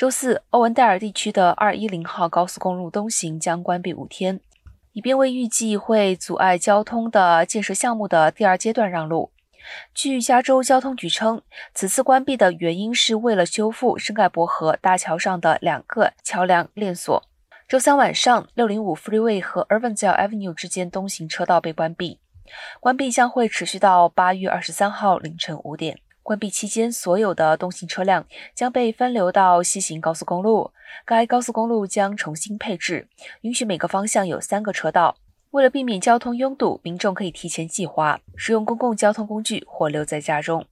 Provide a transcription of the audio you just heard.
周四，欧文戴尔地区的210号高速公路东行将关闭五天，以便为预计会阻碍交通的建设项目的第二阶段让路。据加州交通局称，此次关闭的原因是为了修复圣盖博河大桥上的两个桥梁链锁。周三晚上，605 Freeway 和 Irvingdale Avenue 之间东行车道被关闭，关闭将会持续到8月23号凌晨五点。关闭期间，所有的东行车辆将被分流到西行高速公路。该高速公路将重新配置，允许每个方向有三个车道。为了避免交通拥堵，民众可以提前计划使用公共交通工具或留在家中。